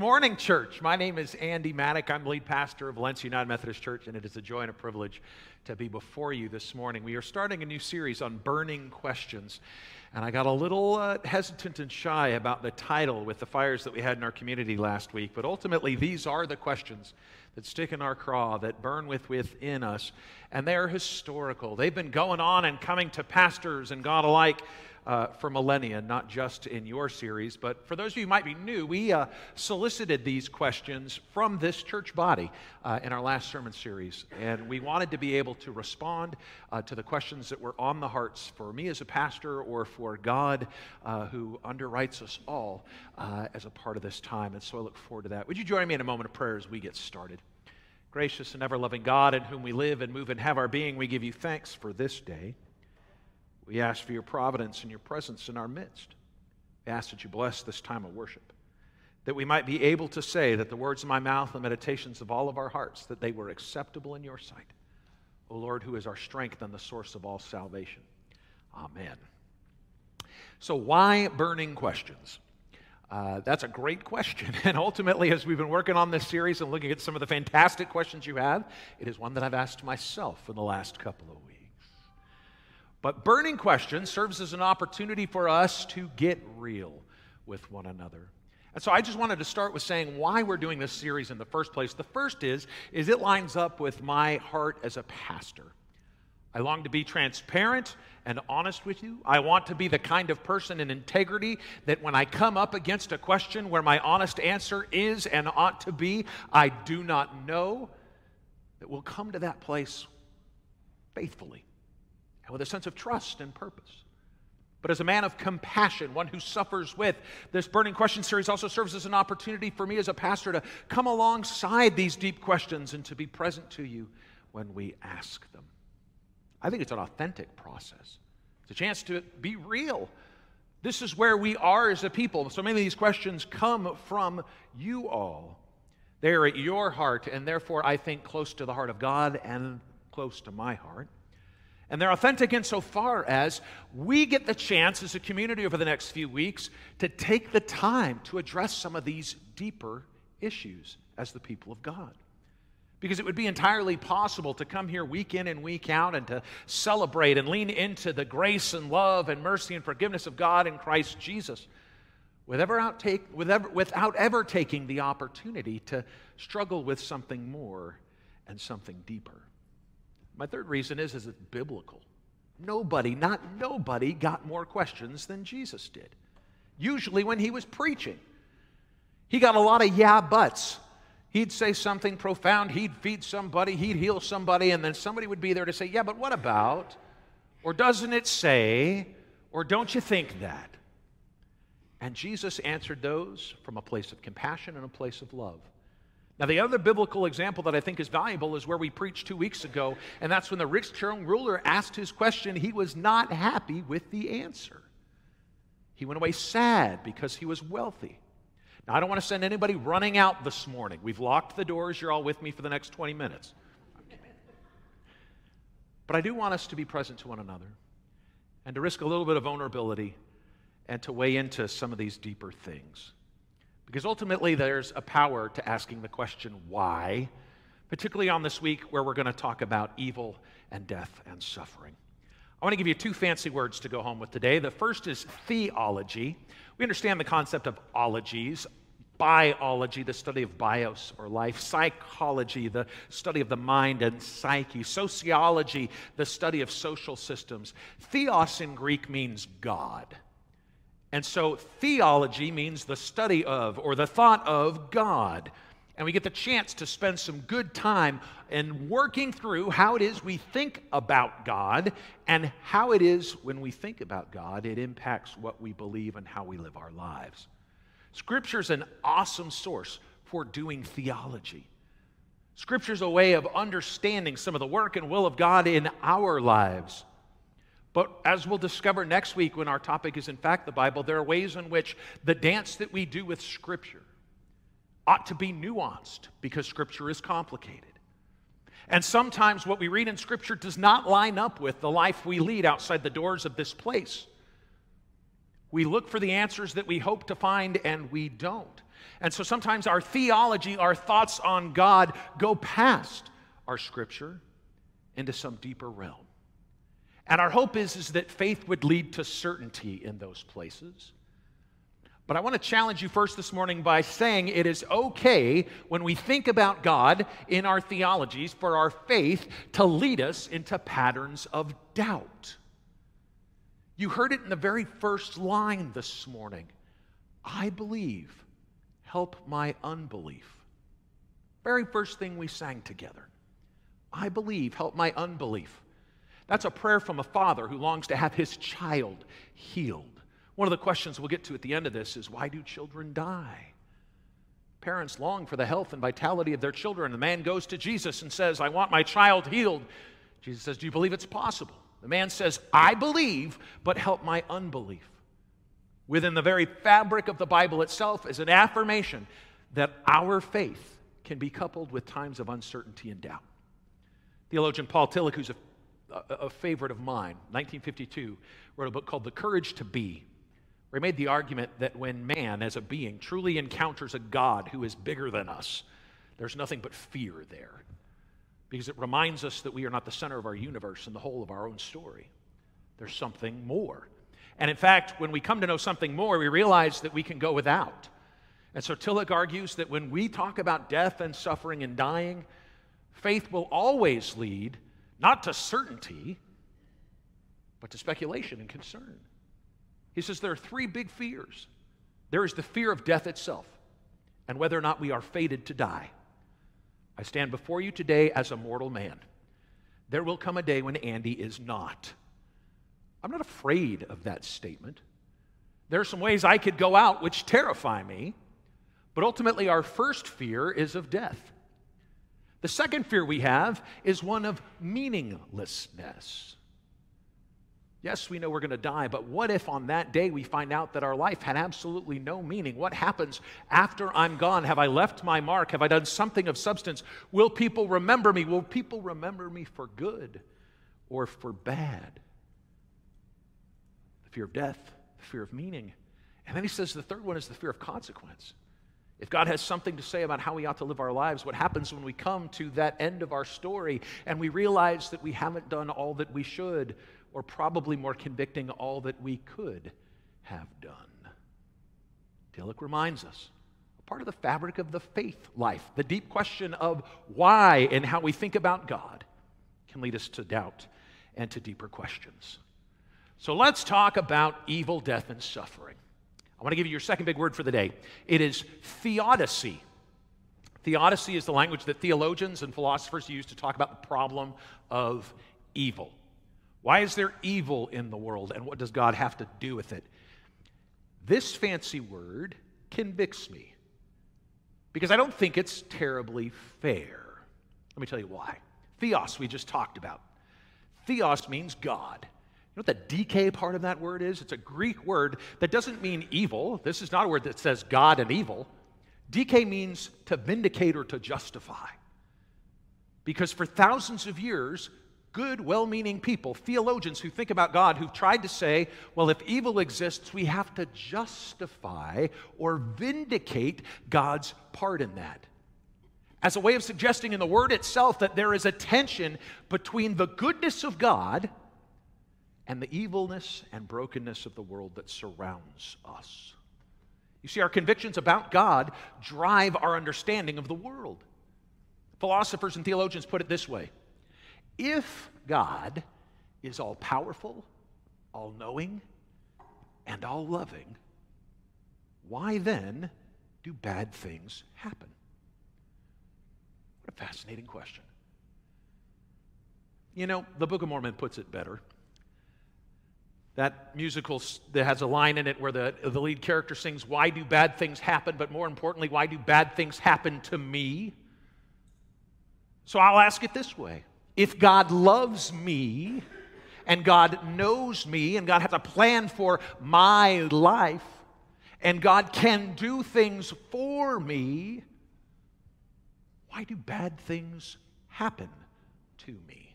morning, church. My name is Andy Maddock. I'm lead pastor of Valencia United Methodist Church, and it is a joy and a privilege to be before you this morning. We are starting a new series on burning questions, and I got a little uh, hesitant and shy about the title with the fires that we had in our community last week, but ultimately, these are the questions that stick in our craw, that burn with within us, and they are historical. They've been going on and coming to pastors and God alike uh, for millennia, not just in your series. But for those of you who might be new, we uh, solicited these questions from this church body uh, in our last sermon series. And we wanted to be able to respond uh, to the questions that were on the hearts for me as a pastor or for God uh, who underwrites us all uh, as a part of this time. And so I look forward to that. Would you join me in a moment of prayer as we get started? Gracious and ever loving God, in whom we live and move and have our being, we give you thanks for this day. We ask for your providence and your presence in our midst. We ask that you bless this time of worship, that we might be able to say that the words of my mouth and the meditations of all of our hearts, that they were acceptable in your sight. O Lord, who is our strength and the source of all salvation. Amen. So, why burning questions? Uh, that's a great question. And ultimately, as we've been working on this series and looking at some of the fantastic questions you have, it is one that I've asked myself in the last couple of weeks. But burning question serves as an opportunity for us to get real with one another. And so I just wanted to start with saying why we're doing this series in the first place. The first is is it lines up with my heart as a pastor. I long to be transparent and honest with you. I want to be the kind of person in integrity that when I come up against a question where my honest answer is and ought to be, I do not know, that we'll come to that place faithfully and with a sense of trust and purpose. But as a man of compassion, one who suffers with, this Burning Question series also serves as an opportunity for me as a pastor to come alongside these deep questions and to be present to you when we ask them. I think it's an authentic process. It's a chance to be real. This is where we are as a people. So many of these questions come from you all. They are at your heart, and therefore I think close to the heart of God and close to my heart. And they're authentic insofar as we get the chance as a community over the next few weeks to take the time to address some of these deeper issues as the people of God. Because it would be entirely possible to come here week in and week out and to celebrate and lean into the grace and love and mercy and forgiveness of God in Christ Jesus without, without ever taking the opportunity to struggle with something more and something deeper. My third reason is, is it's biblical. Nobody, not nobody, got more questions than Jesus did. Usually when he was preaching, he got a lot of yeah buts. He'd say something profound, he'd feed somebody, he'd heal somebody, and then somebody would be there to say, Yeah, but what about? Or doesn't it say? Or don't you think that? And Jesus answered those from a place of compassion and a place of love. Now, the other biblical example that I think is valuable is where we preached two weeks ago, and that's when the rich young ruler asked his question. He was not happy with the answer. He went away sad because he was wealthy. Now, I don't want to send anybody running out this morning. We've locked the doors. You're all with me for the next 20 minutes. But I do want us to be present to one another and to risk a little bit of vulnerability and to weigh into some of these deeper things. Because ultimately, there's a power to asking the question, why? Particularly on this week where we're going to talk about evil and death and suffering. I want to give you two fancy words to go home with today. The first is theology. We understand the concept of ologies. Biology, the study of bios or life. Psychology, the study of the mind and psyche. Sociology, the study of social systems. Theos in Greek means God. And so theology means the study of or the thought of God. And we get the chance to spend some good time in working through how it is we think about God and how it is when we think about God, it impacts what we believe and how we live our lives. Scripture is an awesome source for doing theology. Scripture is a way of understanding some of the work and will of God in our lives. But as we'll discover next week when our topic is, in fact, the Bible, there are ways in which the dance that we do with Scripture ought to be nuanced because Scripture is complicated. And sometimes what we read in Scripture does not line up with the life we lead outside the doors of this place. We look for the answers that we hope to find, and we don't. And so sometimes our theology, our thoughts on God, go past our scripture into some deeper realm. And our hope is, is that faith would lead to certainty in those places. But I want to challenge you first this morning by saying it is okay when we think about God in our theologies for our faith to lead us into patterns of doubt. You heard it in the very first line this morning I believe, help my unbelief. Very first thing we sang together. I believe, help my unbelief. That's a prayer from a father who longs to have his child healed. One of the questions we'll get to at the end of this is why do children die? Parents long for the health and vitality of their children. The man goes to Jesus and says, I want my child healed. Jesus says, Do you believe it's possible? The man says, I believe, but help my unbelief. Within the very fabric of the Bible itself is an affirmation that our faith can be coupled with times of uncertainty and doubt. Theologian Paul Tillich, who's a, a, a favorite of mine, 1952, wrote a book called The Courage to Be, where he made the argument that when man, as a being, truly encounters a God who is bigger than us, there's nothing but fear there because it reminds us that we are not the center of our universe and the whole of our own story. There's something more. And in fact, when we come to know something more, we realize that we can go without. And so Tillich argues that when we talk about death and suffering and dying, faith will always lead not to certainty, but to speculation and concern. He says there are three big fears there is the fear of death itself and whether or not we are fated to die. I stand before you today as a mortal man. There will come a day when Andy is not. I'm not afraid of that statement. There are some ways I could go out which terrify me, but ultimately, our first fear is of death. The second fear we have is one of meaninglessness. Yes, we know we're going to die, but what if on that day we find out that our life had absolutely no meaning? What happens after I'm gone? Have I left my mark? Have I done something of substance? Will people remember me? Will people remember me for good or for bad? The fear of death, the fear of meaning. And then he says the third one is the fear of consequence. If God has something to say about how we ought to live our lives, what happens when we come to that end of our story and we realize that we haven't done all that we should? or probably more convicting, all that we could have done. Tillich reminds us a part of the fabric of the faith life, the deep question of why and how we think about God can lead us to doubt and to deeper questions. So let's talk about evil, death, and suffering. I want to give you your second big word for the day. It is theodicy. Theodicy is the language that theologians and philosophers use to talk about the problem of evil. Why is there evil in the world, and what does God have to do with it? This fancy word convicts me because I don't think it's terribly fair. Let me tell you why. Theos, we just talked about. Theos means God. Know what the DK part of that word is? It's a Greek word that doesn't mean evil. This is not a word that says God and evil. DK means to vindicate or to justify. Because for thousands of years, good, well meaning people, theologians who think about God, who've tried to say, well, if evil exists, we have to justify or vindicate God's part in that. As a way of suggesting in the word itself that there is a tension between the goodness of God and the evilness and brokenness of the world that surrounds us. You see, our convictions about God drive our understanding of the world. Philosophers and theologians put it this way if God is all powerful, all knowing, and all loving, why then do bad things happen? What a fascinating question. You know, the Book of Mormon puts it better. That musical that has a line in it where the, the lead character sings, Why do bad things happen? But more importantly, why do bad things happen to me? So I'll ask it this way if God loves me and God knows me and God has a plan for my life and God can do things for me, why do bad things happen to me?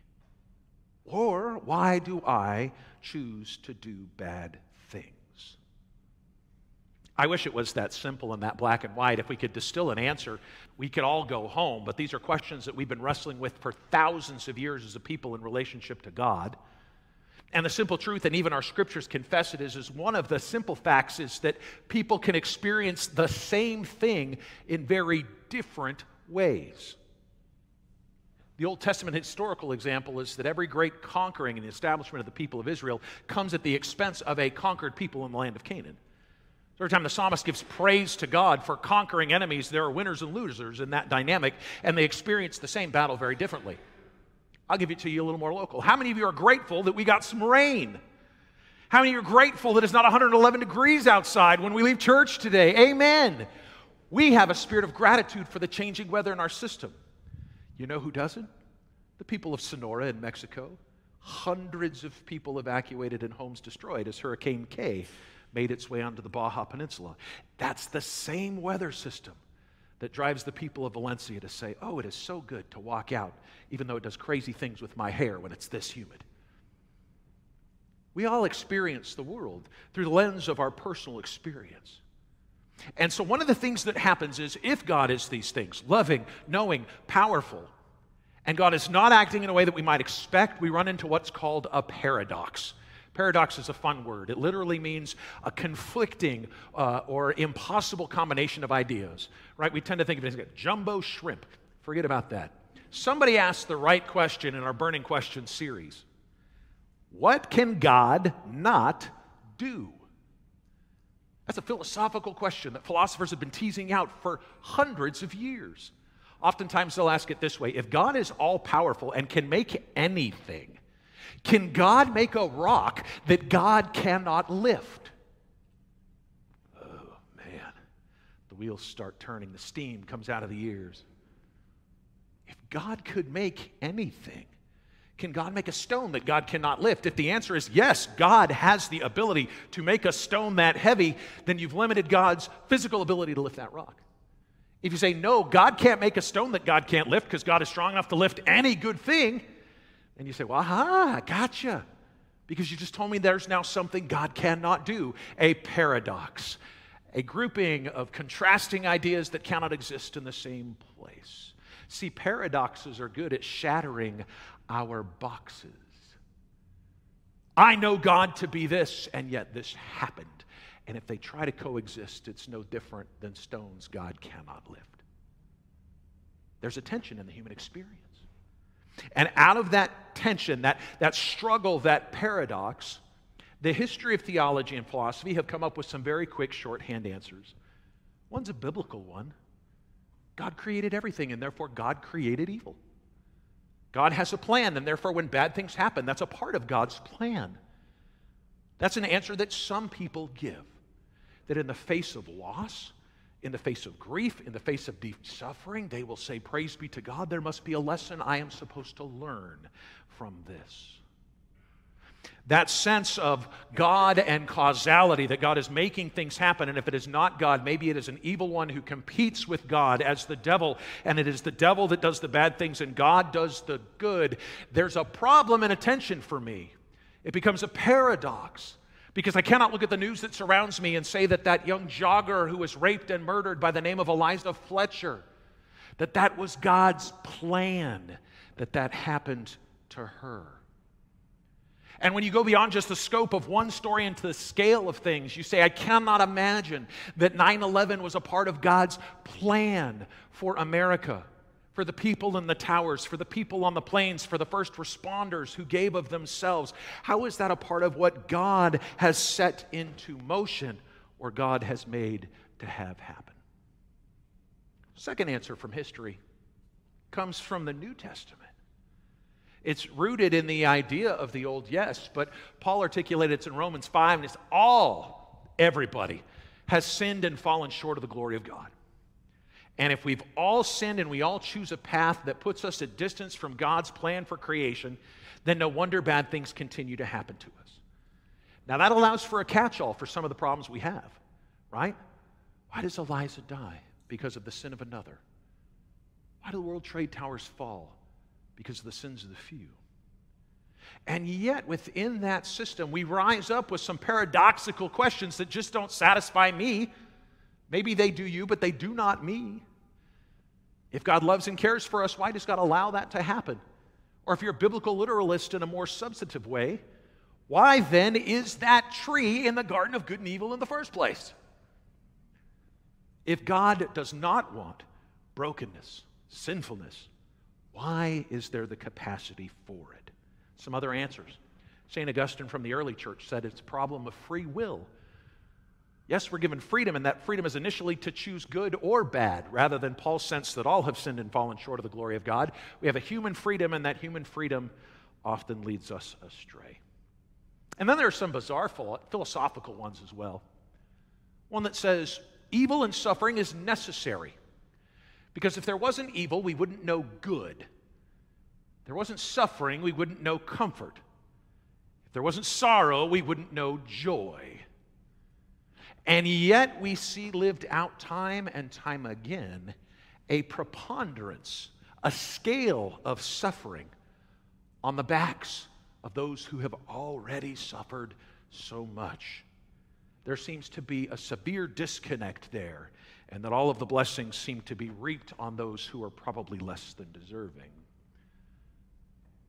Or why do I choose to do bad things? I wish it was that simple and that black and white. If we could distill an answer, we could all go home. But these are questions that we've been wrestling with for thousands of years as a people in relationship to God. And the simple truth, and even our scriptures confess it, is, is one of the simple facts is that people can experience the same thing in very different ways. The Old Testament historical example is that every great conquering and the establishment of the people of Israel comes at the expense of a conquered people in the land of Canaan. Every time the psalmist gives praise to God for conquering enemies, there are winners and losers in that dynamic, and they experience the same battle very differently. I'll give it to you a little more local. How many of you are grateful that we got some rain? How many of you are grateful that it's not 111 degrees outside when we leave church today? Amen. We have a spirit of gratitude for the changing weather in our system. You know who doesn't? The people of Sonora in Mexico. Hundreds of people evacuated and homes destroyed as Hurricane Kay made its way onto the Baja Peninsula. That's the same weather system that drives the people of Valencia to say, Oh, it is so good to walk out, even though it does crazy things with my hair when it's this humid. We all experience the world through the lens of our personal experience. And so, one of the things that happens is if God is these things loving, knowing, powerful, and God is not acting in a way that we might expect, we run into what's called a paradox. Paradox is a fun word. It literally means a conflicting uh, or impossible combination of ideas, right? We tend to think of it as like jumbo shrimp. Forget about that. Somebody asked the right question in our Burning Questions series What can God not do? That's a philosophical question that philosophers have been teasing out for hundreds of years. Oftentimes they'll ask it this way If God is all powerful and can make anything, can God make a rock that God cannot lift? Oh, man. The wheels start turning, the steam comes out of the ears. If God could make anything, can God make a stone that God cannot lift? If the answer is yes, God has the ability to make a stone that heavy, then you've limited God's physical ability to lift that rock. If you say no, God can't make a stone that God can't lift because God is strong enough to lift any good thing, and you say, well, aha, gotcha. Because you just told me there's now something God cannot do a paradox, a grouping of contrasting ideas that cannot exist in the same place. See, paradoxes are good at shattering our boxes. I know God to be this, and yet this happened. And if they try to coexist, it's no different than stones God cannot lift. There's a tension in the human experience. And out of that tension, that, that struggle, that paradox, the history of theology and philosophy have come up with some very quick shorthand answers. One's a biblical one God created everything, and therefore God created evil. God has a plan, and therefore when bad things happen, that's a part of God's plan. That's an answer that some people give. That in the face of loss, in the face of grief, in the face of deep suffering, they will say, Praise be to God, there must be a lesson I am supposed to learn from this. That sense of God and causality, that God is making things happen, and if it is not God, maybe it is an evil one who competes with God as the devil, and it is the devil that does the bad things and God does the good. There's a problem and a tension for me. It becomes a paradox because I cannot look at the news that surrounds me and say that that young jogger who was raped and murdered by the name of Eliza Fletcher, that that was God's plan, that that happened to her. And when you go beyond just the scope of one story into the scale of things, you say, I cannot imagine that 9 11 was a part of God's plan for America for the people in the towers, for the people on the planes, for the first responders who gave of themselves. How is that a part of what God has set into motion or God has made to have happen? Second answer from history comes from the New Testament. It's rooted in the idea of the old, yes, but Paul articulated it in Romans 5, and it's all, everybody, has sinned and fallen short of the glory of God. And if we've all sinned and we all choose a path that puts us at distance from God's plan for creation, then no wonder bad things continue to happen to us. Now, that allows for a catch all for some of the problems we have, right? Why does Eliza die? Because of the sin of another. Why do the World Trade Towers fall? Because of the sins of the few. And yet, within that system, we rise up with some paradoxical questions that just don't satisfy me Maybe they do you, but they do not me. If God loves and cares for us, why does God allow that to happen? Or if you're a biblical literalist in a more substantive way, why then is that tree in the Garden of Good and Evil in the first place? If God does not want brokenness, sinfulness, why is there the capacity for it? Some other answers. St. Augustine from the early church said it's a problem of free will. Yes, we're given freedom, and that freedom is initially to choose good or bad, rather than Paul's sense that all have sinned and fallen short of the glory of God. We have a human freedom, and that human freedom often leads us astray. And then there are some bizarre philosophical ones as well. One that says evil and suffering is necessary. Because if there wasn't evil, we wouldn't know good. If there wasn't suffering, we wouldn't know comfort. If there wasn't sorrow, we wouldn't know joy. And yet we see lived out time and time again a preponderance, a scale of suffering on the backs of those who have already suffered so much. There seems to be a severe disconnect there, and that all of the blessings seem to be reaped on those who are probably less than deserving.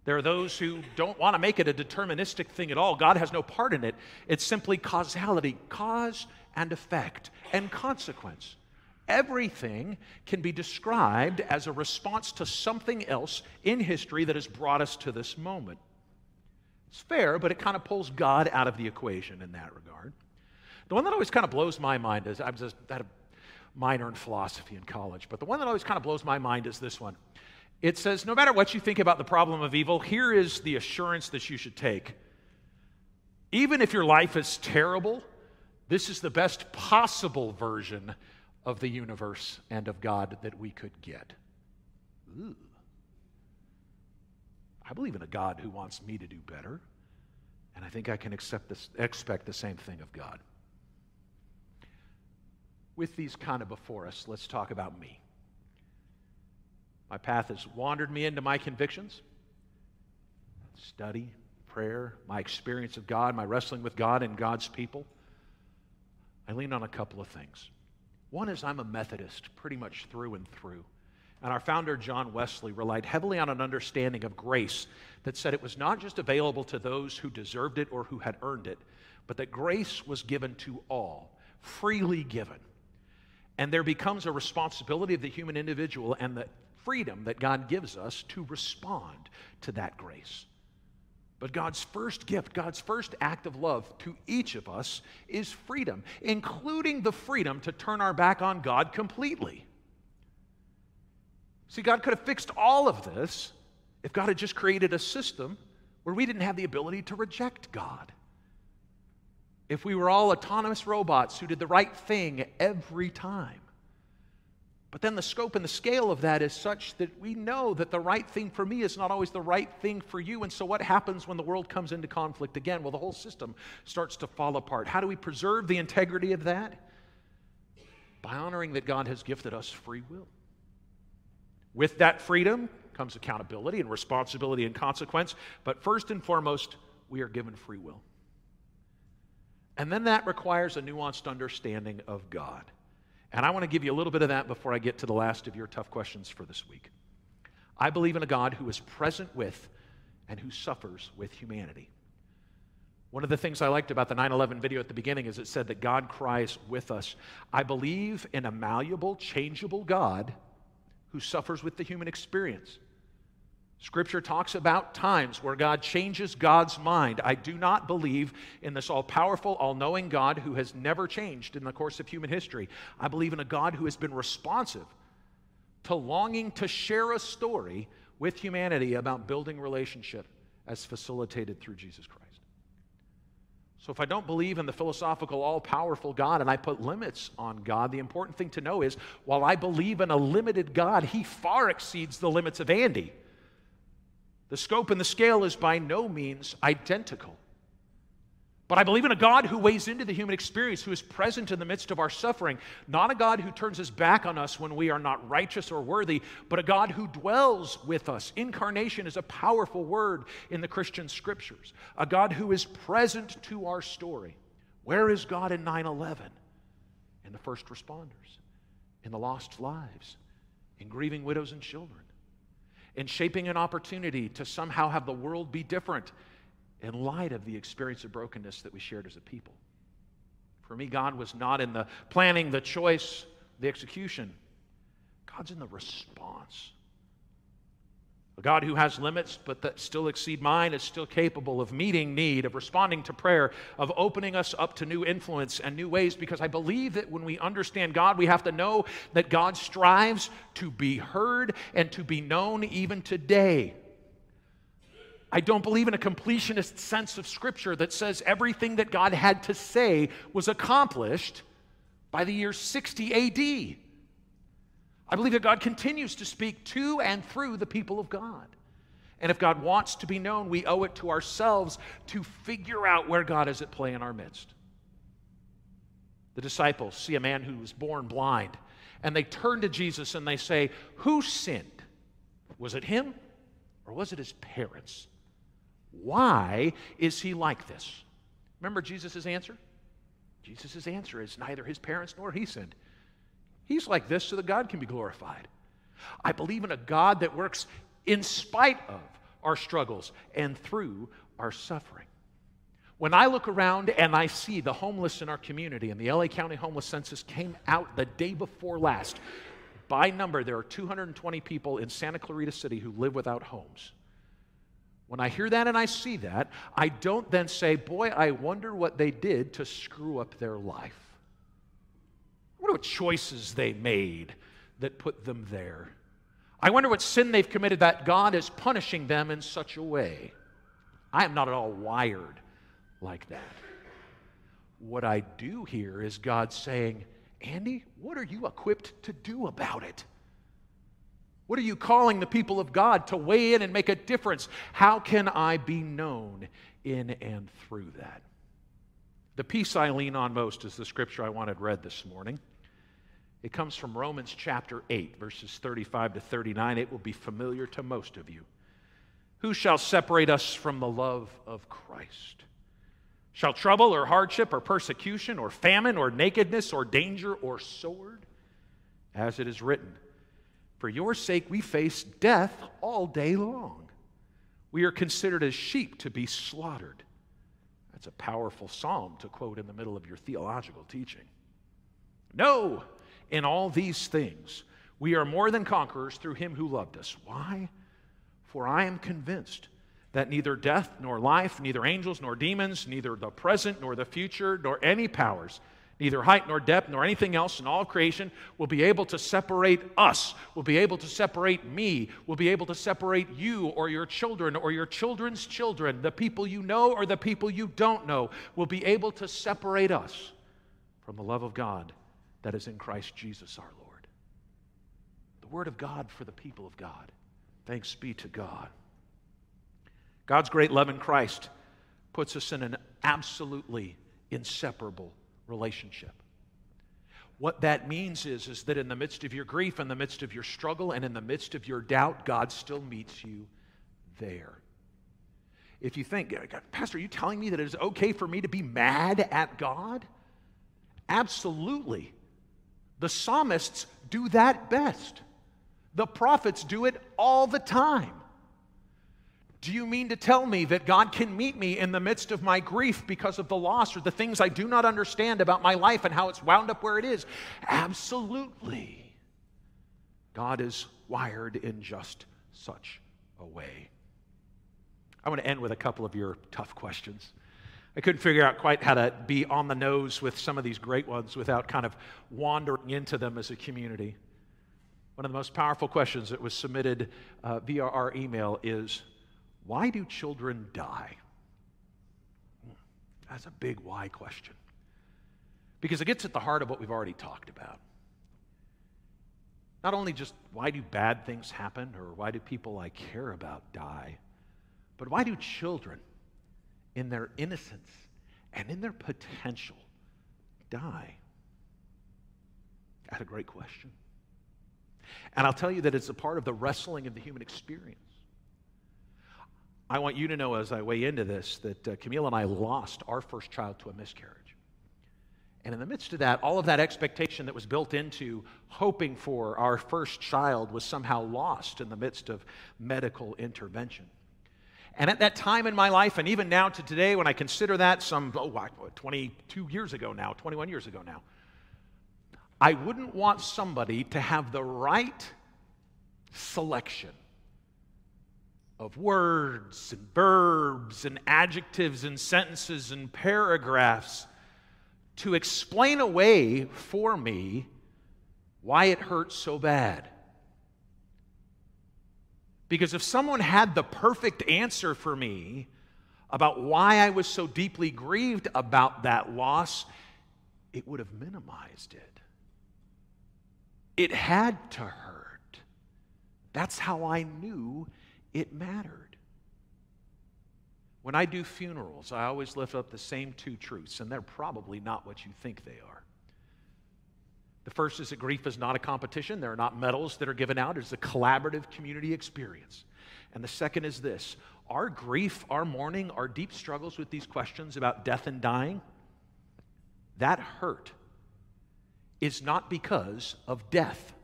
There are those who don't want to make it a deterministic thing at all. God has no part in it. It's simply causality, cause and effect, and consequence. Everything can be described as a response to something else in history that has brought us to this moment. It's fair, but it kind of pulls God out of the equation in that regard. The one that always kind of blows my mind is I was just had a minor in philosophy in college, but the one that always kind of blows my mind is this one. It says, no matter what you think about the problem of evil, here is the assurance that you should take. Even if your life is terrible, this is the best possible version of the universe and of God that we could get. Ooh. I believe in a God who wants me to do better, and I think I can accept this, expect the same thing of God. With these kind of before us, let's talk about me. My path has wandered me into my convictions, study, prayer, my experience of God, my wrestling with God and God's people. I lean on a couple of things. One is I'm a Methodist pretty much through and through. And our founder, John Wesley, relied heavily on an understanding of grace that said it was not just available to those who deserved it or who had earned it, but that grace was given to all, freely given. And there becomes a responsibility of the human individual and the freedom that God gives us to respond to that grace. But God's first gift, God's first act of love to each of us is freedom, including the freedom to turn our back on God completely. See, God could have fixed all of this if God had just created a system where we didn't have the ability to reject God. If we were all autonomous robots who did the right thing every time. But then the scope and the scale of that is such that we know that the right thing for me is not always the right thing for you. And so, what happens when the world comes into conflict again? Well, the whole system starts to fall apart. How do we preserve the integrity of that? By honoring that God has gifted us free will. With that freedom comes accountability and responsibility and consequence, but first and foremost, we are given free will. And then that requires a nuanced understanding of God. And I want to give you a little bit of that before I get to the last of your tough questions for this week. I believe in a God who is present with and who suffers with humanity. One of the things I liked about the 9 11 video at the beginning is it said that God cries with us. I believe in a malleable, changeable God who suffers with the human experience. Scripture talks about times where God changes God's mind. I do not believe in this all powerful, all knowing God who has never changed in the course of human history. I believe in a God who has been responsive to longing to share a story with humanity about building relationship as facilitated through Jesus Christ. So, if I don't believe in the philosophical, all powerful God and I put limits on God, the important thing to know is while I believe in a limited God, He far exceeds the limits of Andy. The scope and the scale is by no means identical. But I believe in a God who weighs into the human experience, who is present in the midst of our suffering. Not a God who turns his back on us when we are not righteous or worthy, but a God who dwells with us. Incarnation is a powerful word in the Christian scriptures. A God who is present to our story. Where is God in 9 11? in the first responders, in the lost lives, in grieving widows and children, in shaping an opportunity to somehow have the world be different in light of the experience of brokenness that we shared as a people. For me, God was not in the planning, the choice, the execution. God's in the response. A God who has limits but that still exceed mine is still capable of meeting need, of responding to prayer, of opening us up to new influence and new ways because I believe that when we understand God, we have to know that God strives to be heard and to be known even today. I don't believe in a completionist sense of Scripture that says everything that God had to say was accomplished by the year 60 AD. I believe that God continues to speak to and through the people of God. And if God wants to be known, we owe it to ourselves to figure out where God is at play in our midst. The disciples see a man who was born blind, and they turn to Jesus and they say, Who sinned? Was it him or was it his parents? Why is he like this? Remember Jesus' answer? Jesus' answer is neither his parents nor he sinned. He's like this so that God can be glorified. I believe in a God that works in spite of our struggles and through our suffering. When I look around and I see the homeless in our community, and the LA County homeless census came out the day before last, by number, there are 220 people in Santa Clarita City who live without homes. When I hear that and I see that, I don't then say, Boy, I wonder what they did to screw up their life. What choices they made that put them there. I wonder what sin they've committed that God is punishing them in such a way. I am not at all wired like that. What I do here is God saying, Andy, what are you equipped to do about it? What are you calling the people of God to weigh in and make a difference? How can I be known in and through that? The piece I lean on most is the scripture I wanted read this morning. It comes from Romans chapter 8, verses 35 to 39. It will be familiar to most of you. Who shall separate us from the love of Christ? Shall trouble or hardship or persecution or famine or nakedness or danger or sword? As it is written, For your sake we face death all day long. We are considered as sheep to be slaughtered. That's a powerful psalm to quote in the middle of your theological teaching. No, in all these things, we are more than conquerors through him who loved us. Why? For I am convinced that neither death nor life, neither angels nor demons, neither the present nor the future, nor any powers, neither height nor depth nor anything else in all creation will be able to separate us, will be able to separate me, will be able to separate you or your children or your children's children, the people you know or the people you don't know, will be able to separate us from the love of God that is in Christ Jesus our Lord. The Word of God for the people of God. Thanks be to God. God's great love in Christ puts us in an absolutely inseparable relationship. What that means is, is that in the midst of your grief, in the midst of your struggle, and in the midst of your doubt, God still meets you there. If you think, Pastor, are you telling me that it is okay for me to be mad at God? Absolutely. The psalmists do that best. The prophets do it all the time. Do you mean to tell me that God can meet me in the midst of my grief because of the loss or the things I do not understand about my life and how it's wound up where it is? Absolutely. God is wired in just such a way. I want to end with a couple of your tough questions. I couldn't figure out quite how to be on the nose with some of these great ones without kind of wandering into them as a community. One of the most powerful questions that was submitted uh, via our email is why do children die? That's a big why question. Because it gets at the heart of what we've already talked about. Not only just why do bad things happen or why do people I care about die, but why do children in their innocence and in their potential die? That's a great question. And I'll tell you that it's a part of the wrestling of the human experience. I want you to know as I weigh into this that uh, Camille and I lost our first child to a miscarriage. And in the midst of that, all of that expectation that was built into hoping for our first child was somehow lost in the midst of medical intervention. And at that time in my life, and even now to today, when I consider that some oh, 22 years ago now, 21 years ago now, I wouldn't want somebody to have the right selection of words and verbs and adjectives and sentences and paragraphs to explain away for me why it hurts so bad. Because if someone had the perfect answer for me about why I was so deeply grieved about that loss, it would have minimized it. It had to hurt. That's how I knew it mattered. When I do funerals, I always lift up the same two truths, and they're probably not what you think they are. The first is that grief is not a competition. There are not medals that are given out. It's a collaborative community experience. And the second is this our grief, our mourning, our deep struggles with these questions about death and dying, that hurt is not because of death.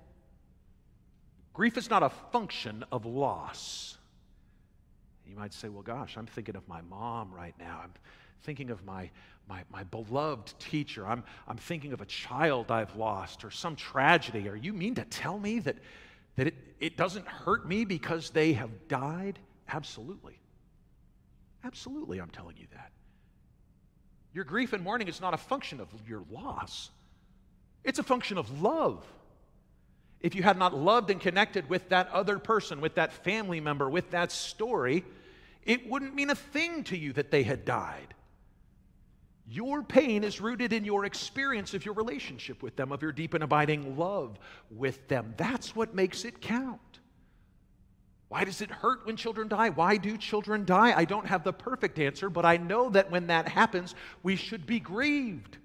Grief is not a function of loss. You might say, well, gosh, I'm thinking of my mom right now. I'm thinking of my, my, my beloved teacher. I'm, I'm thinking of a child I've lost or some tragedy. Are you mean to tell me that, that it, it doesn't hurt me because they have died? Absolutely. Absolutely, I'm telling you that. Your grief and mourning is not a function of your loss, it's a function of love. If you had not loved and connected with that other person, with that family member, with that story, it wouldn't mean a thing to you that they had died. Your pain is rooted in your experience of your relationship with them, of your deep and abiding love with them. That's what makes it count. Why does it hurt when children die? Why do children die? I don't have the perfect answer, but I know that when that happens, we should be grieved.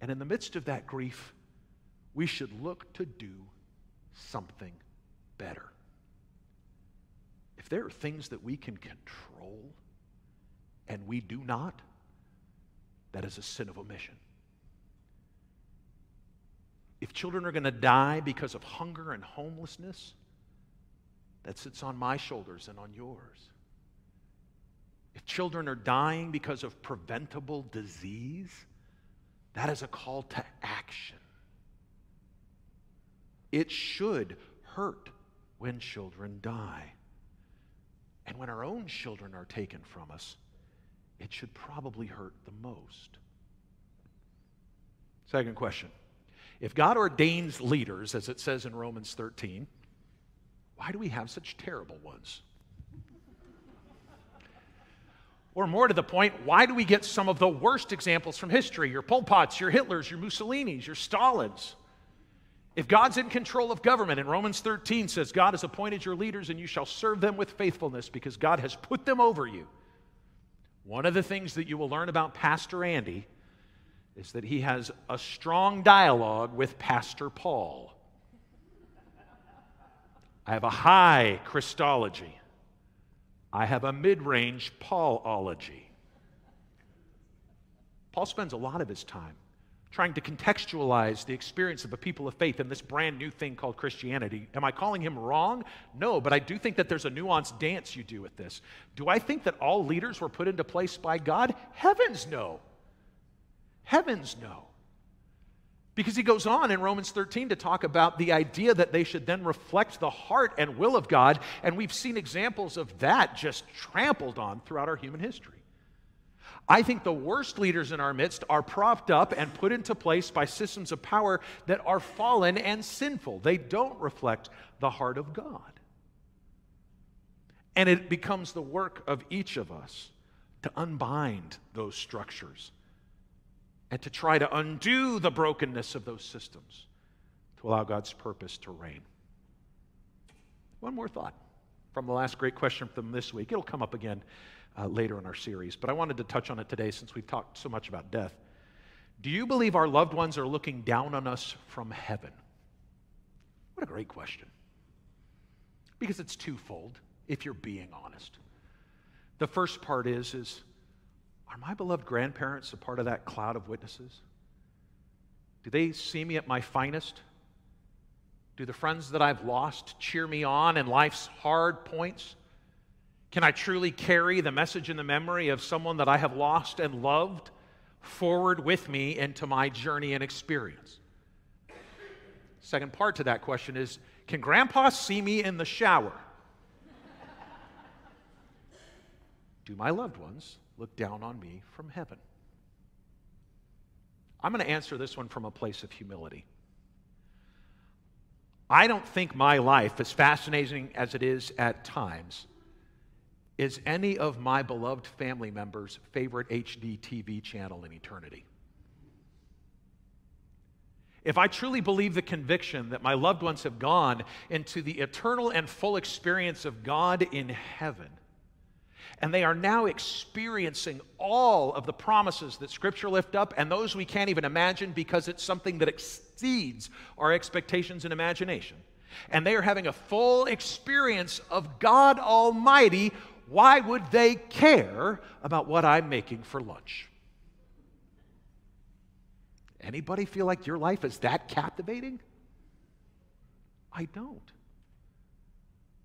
And in the midst of that grief, we should look to do something better. If there are things that we can control and we do not, that is a sin of omission. If children are going to die because of hunger and homelessness, that sits on my shoulders and on yours. If children are dying because of preventable disease, that is a call to action. It should hurt when children die. And when our own children are taken from us, it should probably hurt the most. Second question If God ordains leaders, as it says in Romans 13, why do we have such terrible ones? Or more to the point, why do we get some of the worst examples from history? Your Pol Pots, your Hitlers, your Mussolinis, your Stalins. If God's in control of government, and Romans 13 says, God has appointed your leaders and you shall serve them with faithfulness because God has put them over you. One of the things that you will learn about Pastor Andy is that he has a strong dialogue with Pastor Paul. I have a high Christology. I have a mid range Paulology. Paul spends a lot of his time trying to contextualize the experience of a people of faith in this brand new thing called Christianity. Am I calling him wrong? No, but I do think that there's a nuanced dance you do with this. Do I think that all leaders were put into place by God? Heavens no. Heavens no. Because he goes on in Romans 13 to talk about the idea that they should then reflect the heart and will of God, and we've seen examples of that just trampled on throughout our human history. I think the worst leaders in our midst are propped up and put into place by systems of power that are fallen and sinful. They don't reflect the heart of God. And it becomes the work of each of us to unbind those structures and to try to undo the brokenness of those systems to allow God's purpose to reign. One more thought from the last great question from this week. It'll come up again uh, later in our series, but I wanted to touch on it today since we've talked so much about death. Do you believe our loved ones are looking down on us from heaven? What a great question. Because it's twofold, if you're being honest. The first part is, is are my beloved grandparents a part of that cloud of witnesses? Do they see me at my finest? Do the friends that I've lost cheer me on in life's hard points? Can I truly carry the message and the memory of someone that I have lost and loved forward with me into my journey and experience? Second part to that question is Can grandpa see me in the shower? Do my loved ones look down on me from heaven? I'm going to answer this one from a place of humility. I don't think my life, as fascinating as it is at times, is any of my beloved family members' favorite HD TV channel in eternity. If I truly believe the conviction that my loved ones have gone into the eternal and full experience of God in heaven, and they are now experiencing all of the promises that Scripture lift up and those we can't even imagine because it's something that exceeds our expectations and imagination. And they are having a full experience of God Almighty. Why would they care about what I'm making for lunch? Anybody feel like your life is that captivating? I don't.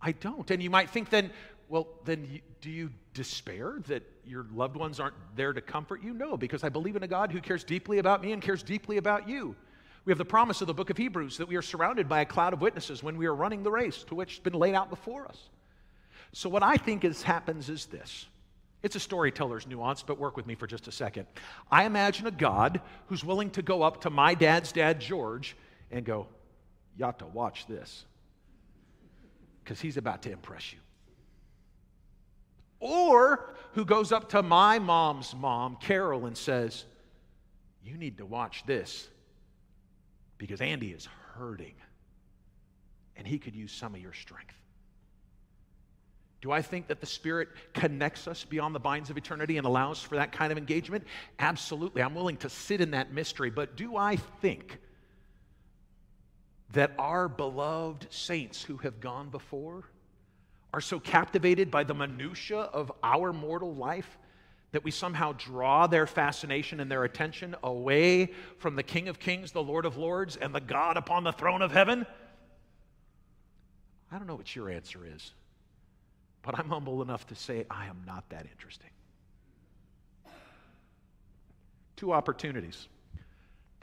I don't. And you might think then, well, then do you despair that your loved ones aren't there to comfort you? No, because I believe in a God who cares deeply about me and cares deeply about you. We have the promise of the book of Hebrews that we are surrounded by a cloud of witnesses when we are running the race to which has been laid out before us. So, what I think is, happens is this it's a storyteller's nuance, but work with me for just a second. I imagine a God who's willing to go up to my dad's dad, George, and go, You ought to watch this, because he's about to impress you or who goes up to my mom's mom, Carol, and says, You need to watch this because Andy is hurting and he could use some of your strength. Do I think that the Spirit connects us beyond the binds of eternity and allows for that kind of engagement? Absolutely. I'm willing to sit in that mystery. But do I think that our beloved saints who have gone before are so captivated by the minutiae of our mortal life that we somehow draw their fascination and their attention away from the King of Kings, the Lord of Lords, and the God upon the throne of heaven? I don't know what your answer is, but I'm humble enough to say I am not that interesting. Two opportunities.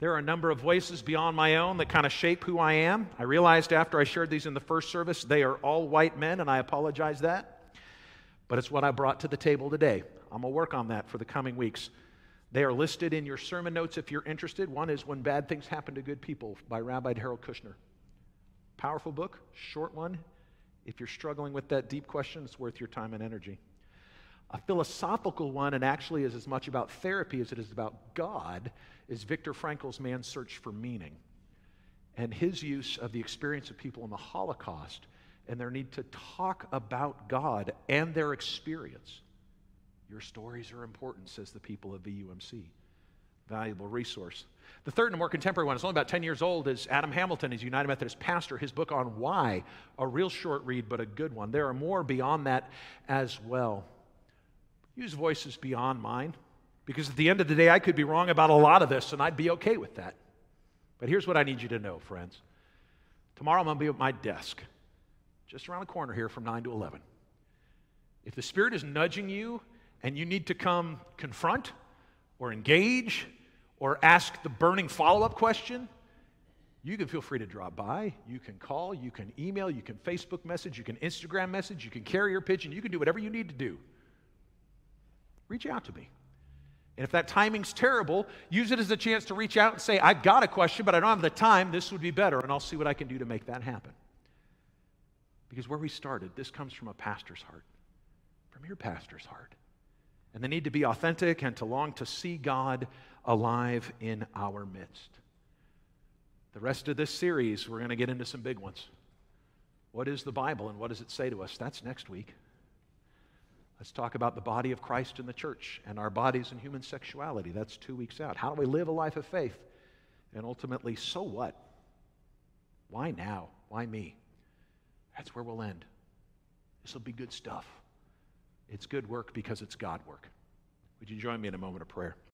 There are a number of voices beyond my own that kind of shape who I am. I realized after I shared these in the first service, they are all white men, and I apologize that. But it's what I brought to the table today. I'm going to work on that for the coming weeks. They are listed in your sermon notes if you're interested. One is When Bad Things Happen to Good People by Rabbi Harold Kushner. Powerful book, short one. If you're struggling with that deep question, it's worth your time and energy. A philosophical one, and actually is as much about therapy as it is about God, is Viktor Frankl's Man's Search for Meaning and his use of the experience of people in the Holocaust and their need to talk about God and their experience. Your stories are important, says the people of VUMC. Valuable resource. The third and more contemporary one is only about 10 years old is Adam Hamilton. He's United Methodist pastor. His book on why, a real short read, but a good one. There are more beyond that as well. Use voices beyond mine. Because at the end of the day, I could be wrong about a lot of this, and I'd be okay with that. But here's what I need you to know, friends. Tomorrow I'm going to be at my desk, just around the corner here from 9 to 11. If the Spirit is nudging you and you need to come confront or engage or ask the burning follow up question, you can feel free to drop by. You can call, you can email, you can Facebook message, you can Instagram message, you can carry your pigeon, you can do whatever you need to do. Reach out to me. And if that timing's terrible, use it as a chance to reach out and say, I've got a question, but I don't have the time. This would be better, and I'll see what I can do to make that happen. Because where we started, this comes from a pastor's heart, from your pastor's heart. And the need to be authentic and to long to see God alive in our midst. The rest of this series, we're going to get into some big ones. What is the Bible and what does it say to us? That's next week. Let's talk about the body of Christ in the church and our bodies and human sexuality. That's two weeks out. How do we live a life of faith? And ultimately, so what? Why now? Why me? That's where we'll end. This will be good stuff. It's good work because it's God work. Would you join me in a moment of prayer?